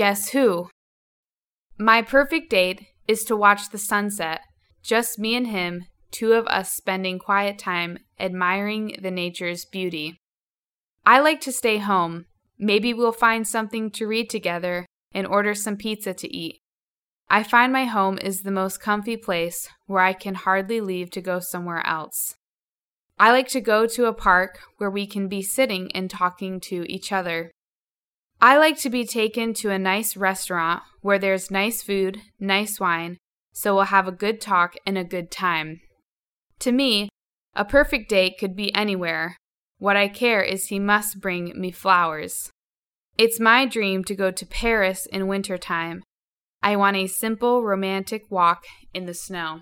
Guess who? My perfect date is to watch the sunset, just me and him, two of us spending quiet time admiring the nature's beauty. I like to stay home. Maybe we'll find something to read together and order some pizza to eat. I find my home is the most comfy place where I can hardly leave to go somewhere else. I like to go to a park where we can be sitting and talking to each other. I like to be taken to a nice restaurant where there's nice food, nice wine, so we'll have a good talk and a good time. To me, a perfect date could be anywhere. What I care is he must bring me flowers. It's my dream to go to Paris in winter time. I want a simple, romantic walk in the snow.